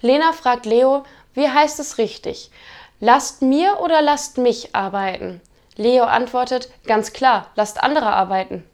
Lena fragt Leo, wie heißt es richtig? Lasst mir oder lasst mich arbeiten? Leo antwortet, ganz klar, lasst andere arbeiten.